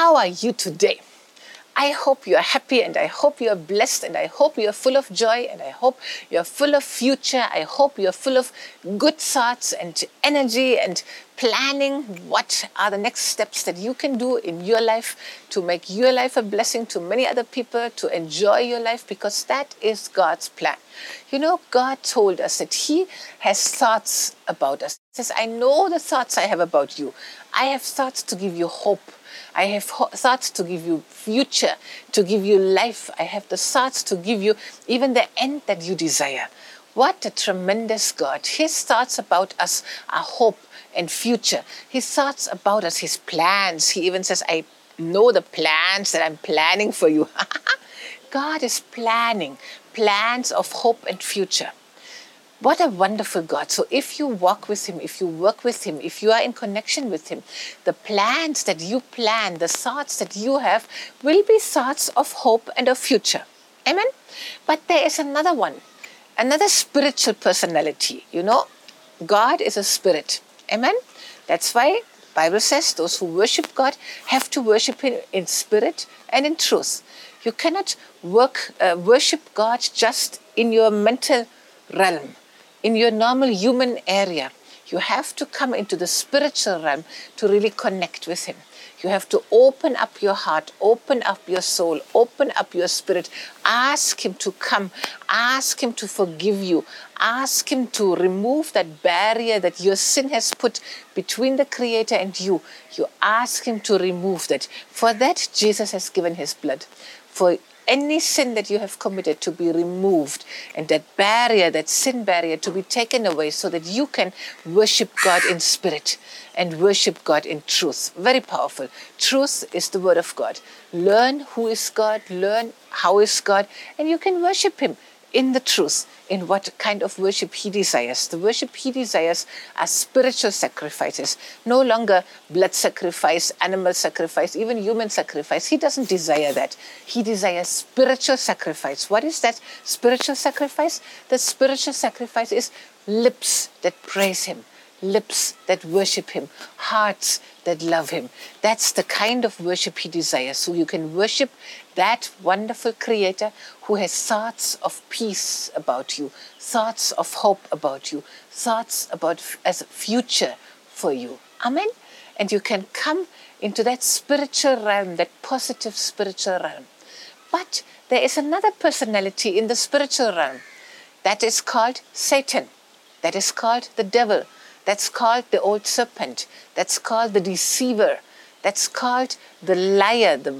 How are you today? I hope you are happy and I hope you are blessed and I hope you are full of joy and I hope you are full of future. I hope you are full of good thoughts and energy and planning what are the next steps that you can do in your life to make your life a blessing to many other people, to enjoy your life because that is God's plan. You know, God told us that He has thoughts about us. Says, I know the thoughts I have about you. I have thoughts to give you hope I have thoughts to give you future, to give you life. I have the thoughts to give you even the end that you desire. What a tremendous God. His thoughts about us are hope and future. His thoughts about us, his plans. He even says, I know the plans that I'm planning for you. God is planning plans of hope and future. What a wonderful God. So, if you walk with Him, if you work with Him, if you are in connection with Him, the plans that you plan, the thoughts that you have, will be thoughts of hope and of future. Amen? But there is another one, another spiritual personality. You know, God is a spirit. Amen? That's why Bible says those who worship God have to worship Him in spirit and in truth. You cannot work, uh, worship God just in your mental realm in your normal human area. You have to come into the spiritual realm to really connect with Him. You have to open up your heart, open up your soul, open up your spirit. Ask Him to come. Ask Him to forgive you. Ask Him to remove that barrier that your sin has put between the Creator and you. You ask Him to remove that. For that, Jesus has given His blood. For any sin that you have committed to be removed and that barrier, that sin barrier, to be taken away so that you can worship God in spirit and worship God in truth. Very powerful. Truth is the word of God. Learn who is God, learn how is God, and you can worship Him in the truth, in what kind of worship he desires. The worship he desires are spiritual sacrifices, no longer blood sacrifice, animal sacrifice, even human sacrifice. He doesn't desire that. He desires spiritual sacrifice. What is that spiritual sacrifice? The spiritual sacrifice is lips that praise him lips that worship Him, hearts that love Him. That's the kind of worship He desires. So you can worship that wonderful Creator who has thoughts of peace about you, thoughts of hope about you, thoughts about as a future for you. Amen. And you can come into that spiritual realm, that positive spiritual realm. But there is another personality in the spiritual realm that is called Satan, that is called the devil that's called the old serpent. That's called the deceiver. That's called the liar, the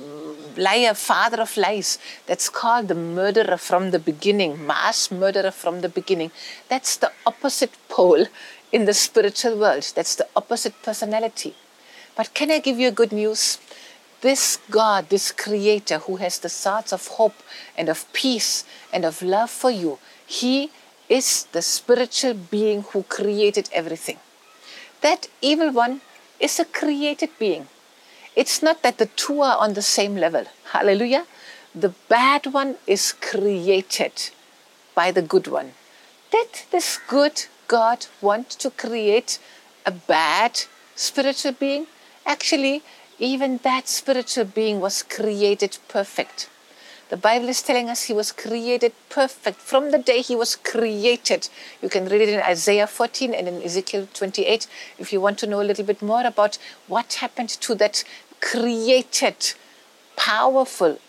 liar, father of lies. That's called the murderer from the beginning, mass murderer from the beginning. That's the opposite pole in the spiritual world. That's the opposite personality. But can I give you good news? This God, this Creator who has the thoughts of hope and of peace and of love for you, He is the spiritual being who created everything. That evil one is a created being. It's not that the two are on the same level. Hallelujah. The bad one is created by the good one. Did this good God want to create a bad spiritual being? Actually, even that spiritual being was created perfect. The Bible is telling us he was created perfect from the day he was created. You can read it in Isaiah 14 and in Ezekiel 28 if you want to know a little bit more about what happened to that created, powerful,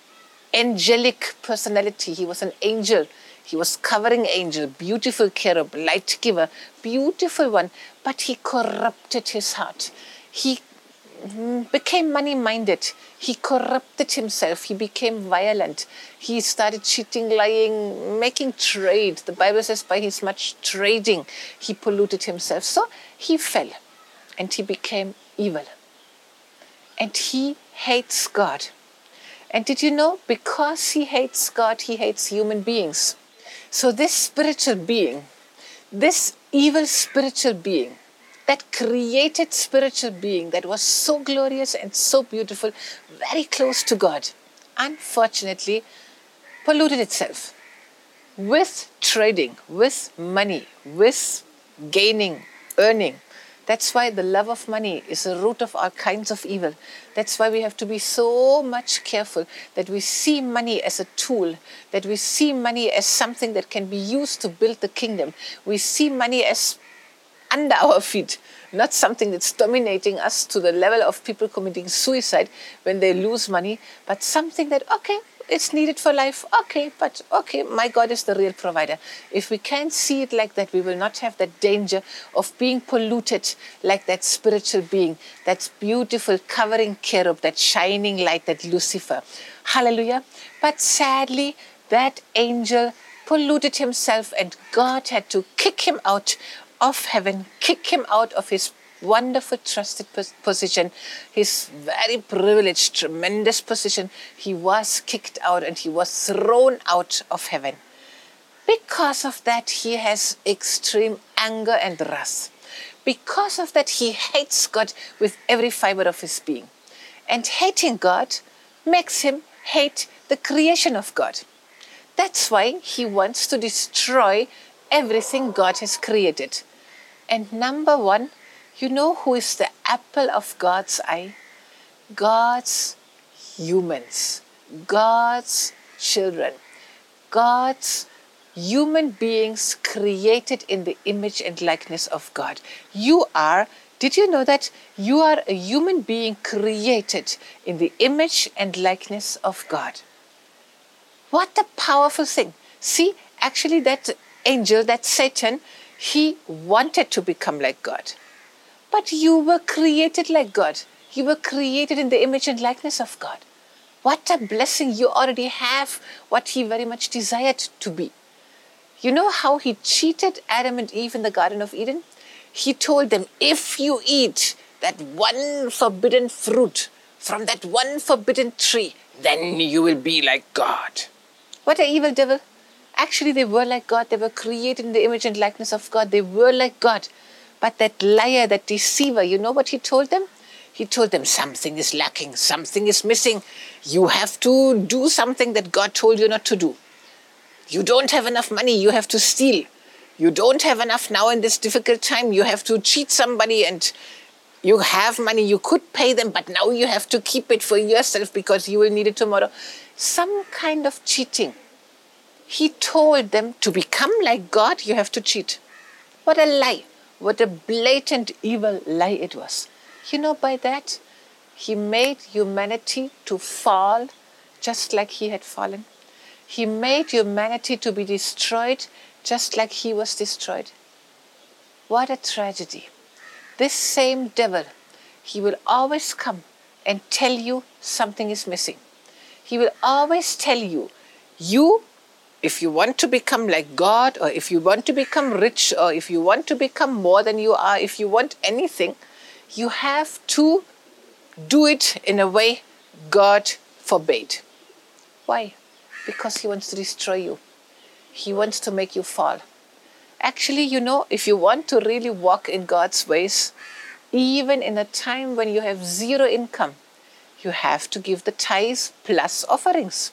angelic personality. He was an angel. He was covering angel, beautiful cherub, light giver, beautiful one, but he corrupted his heart. He became money minded. He corrupted himself. He became violent. He started cheating, lying, making trade. The Bible says by his much trading, he polluted himself. So he fell and he became evil. And he hates God. And did you know? Because he hates God, he hates human beings. So this spiritual being, this evil spiritual being, that created spiritual being that was so glorious and so beautiful, very close to God, unfortunately polluted itself with trading, with money, with gaining, earning. That's why the love of money is the root of all kinds of evil. That's why we have to be so much careful that we see money as a tool, that we see money as something that can be used to build the kingdom. We see money as under our feet, not something that's dominating us to the level of people committing suicide when they lose money, but something that, okay, it's needed for life. Okay, but okay, my God is the real provider. If we can't see it like that, we will not have that danger of being polluted like that spiritual being, that beautiful covering cherub, that shining light, that Lucifer. Hallelujah. But sadly, that angel polluted himself and God had to kick him out of heaven, kick him out of his wonderful, trusted position, his very privileged, tremendous position, he was kicked out and he was thrown out of heaven. Because of that, he has extreme anger and wrath. Because of that, he hates God with every fiber of his being. And hating God makes him hate the creation of God. That's why he wants to destroy everything God has created. And number one, you know who is the apple of God's eye? God's humans, God's children, God's human beings created in the image and likeness of God. You are, did you know that you are a human being created in the image and likeness of God? What a powerful thing. See, actually, that angel, that Satan, he wanted to become like God. But you were created like God. You were created in the image and likeness of God. What a blessing you already have what He very much desired to be. You know how He cheated Adam and Eve in the Garden of Eden? He told them, if you eat that one forbidden fruit from that one forbidden tree, then you will be like God. What an evil devil. Actually, they were like God. They were created in the image and likeness of God. They were like God. But that liar, that deceiver, you know what he told them? He told them something is lacking, something is missing. You have to do something that God told you not to do. You don't have enough money, you have to steal. You don't have enough now in this difficult time, you have to cheat somebody and you have money, you could pay them, but now you have to keep it for yourself because you will need it tomorrow. Some kind of cheating. He told them to become like God, you have to cheat. What a lie. What a blatant evil lie it was. You know, by that, he made humanity to fall just like he had fallen. He made humanity to be destroyed just like he was destroyed. What a tragedy. This same devil, he will always come and tell you something is missing. He will always tell you, you if you want to become like God, or if you want to become rich, or if you want to become more than you are, if you want anything, you have to do it in a way God forbade. Why? Because He wants to destroy you, He wants to make you fall. Actually, you know, if you want to really walk in God's ways, even in a time when you have zero income, you have to give the tithes plus offerings.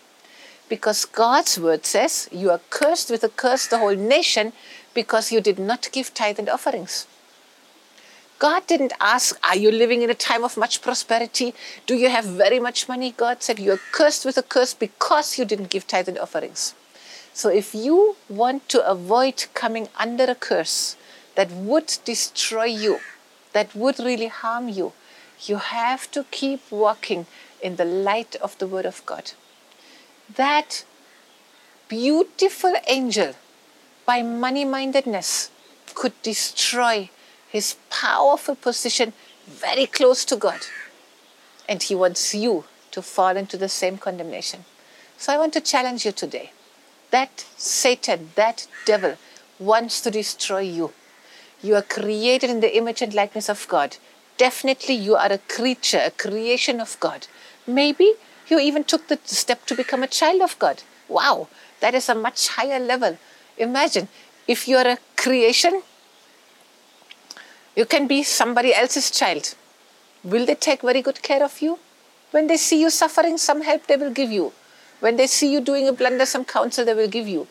Because God's word says, You are cursed with a curse, the whole nation, because you did not give tithe and offerings. God didn't ask, Are you living in a time of much prosperity? Do you have very much money? God said, You are cursed with a curse because you didn't give tithe and offerings. So if you want to avoid coming under a curse that would destroy you, that would really harm you, you have to keep walking in the light of the Word of God that beautiful angel, by money mindedness, could destroy his powerful position very close to God. And he wants you to fall into the same condemnation. So I want to challenge you today. That Satan, that devil, wants to destroy you. You are created in the image and likeness of God. Definitely, you are a creature, a creation of God. Maybe you even took the step to become a child of God. Wow, that is a much higher level. Imagine if you are a creation, you can be somebody else's child. Will they take very good care of you? When they see you suffering, some help they will give you. When they see you doing a blunder, some counsel they will give you.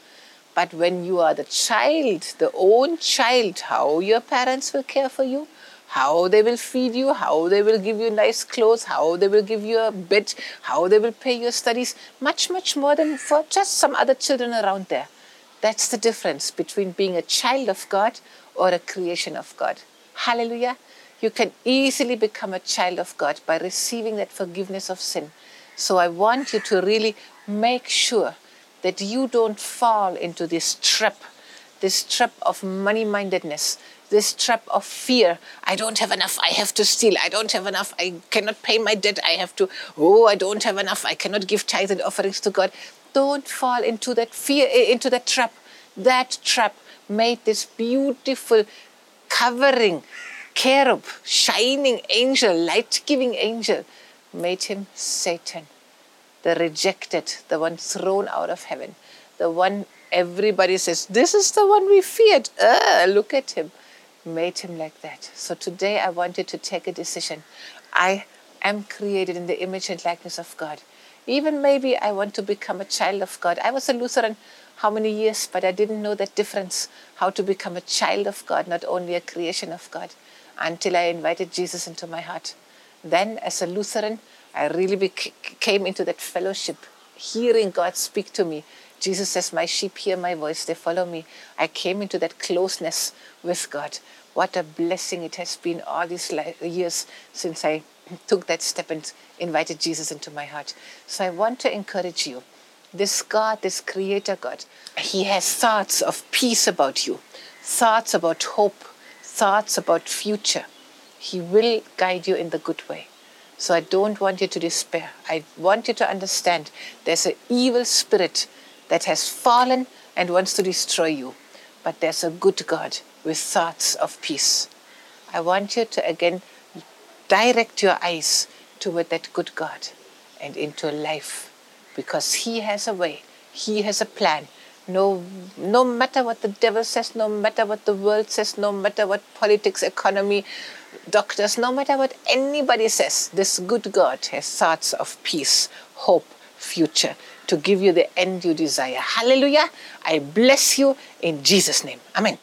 But when you are the child, the own child, how your parents will care for you, how they will feed you, how they will give you nice clothes, how they will give you a bed, how they will pay your studies, much, much more than for just some other children around there. That's the difference between being a child of God or a creation of God. Hallelujah. You can easily become a child of God by receiving that forgiveness of sin. So I want you to really make sure that you don't fall into this trap, this trap of money mindedness, this trap of fear. I don't have enough, I have to steal. I don't have enough, I cannot pay my debt. I have to, oh, I don't have enough, I cannot give tithes and offerings to God. Don't fall into that fear, eh, into that trap. That trap made this beautiful covering cherub, shining angel, light giving angel, made him Satan, the rejected, the one thrown out of heaven, the one everybody says, This is the one we feared. Uh, look at him. Made him like that. So today I wanted to take a decision. I am created in the image and likeness of God. Even maybe I want to become a child of God. I was a Lutheran how many years, but I didn't know that difference how to become a child of God, not only a creation of God until I invited Jesus into my heart. Then, as a Lutheran, I really bec- came into that fellowship, hearing God speak to me. Jesus says, My sheep hear my voice, they follow me. I came into that closeness with God. What a blessing it has been all these years since I took that step and invited Jesus into my heart. So I want to encourage you. This God, this Creator God, He has thoughts of peace about you, thoughts about hope, thoughts about future, He will guide you in the good way. So I don't want you to despair. I want you to understand there's an evil spirit that has fallen and wants to destroy you. But there's a good God with thoughts of peace. I want you to again direct your eyes toward that good God and into life because He has a way, He has a plan, no, no matter what the devil says, no matter what the world says, no matter what politics, economy, doctors, no matter what anybody says, this good God has thoughts of peace, hope, future to give you the end you desire. Hallelujah. I bless you in Jesus' name. Amen.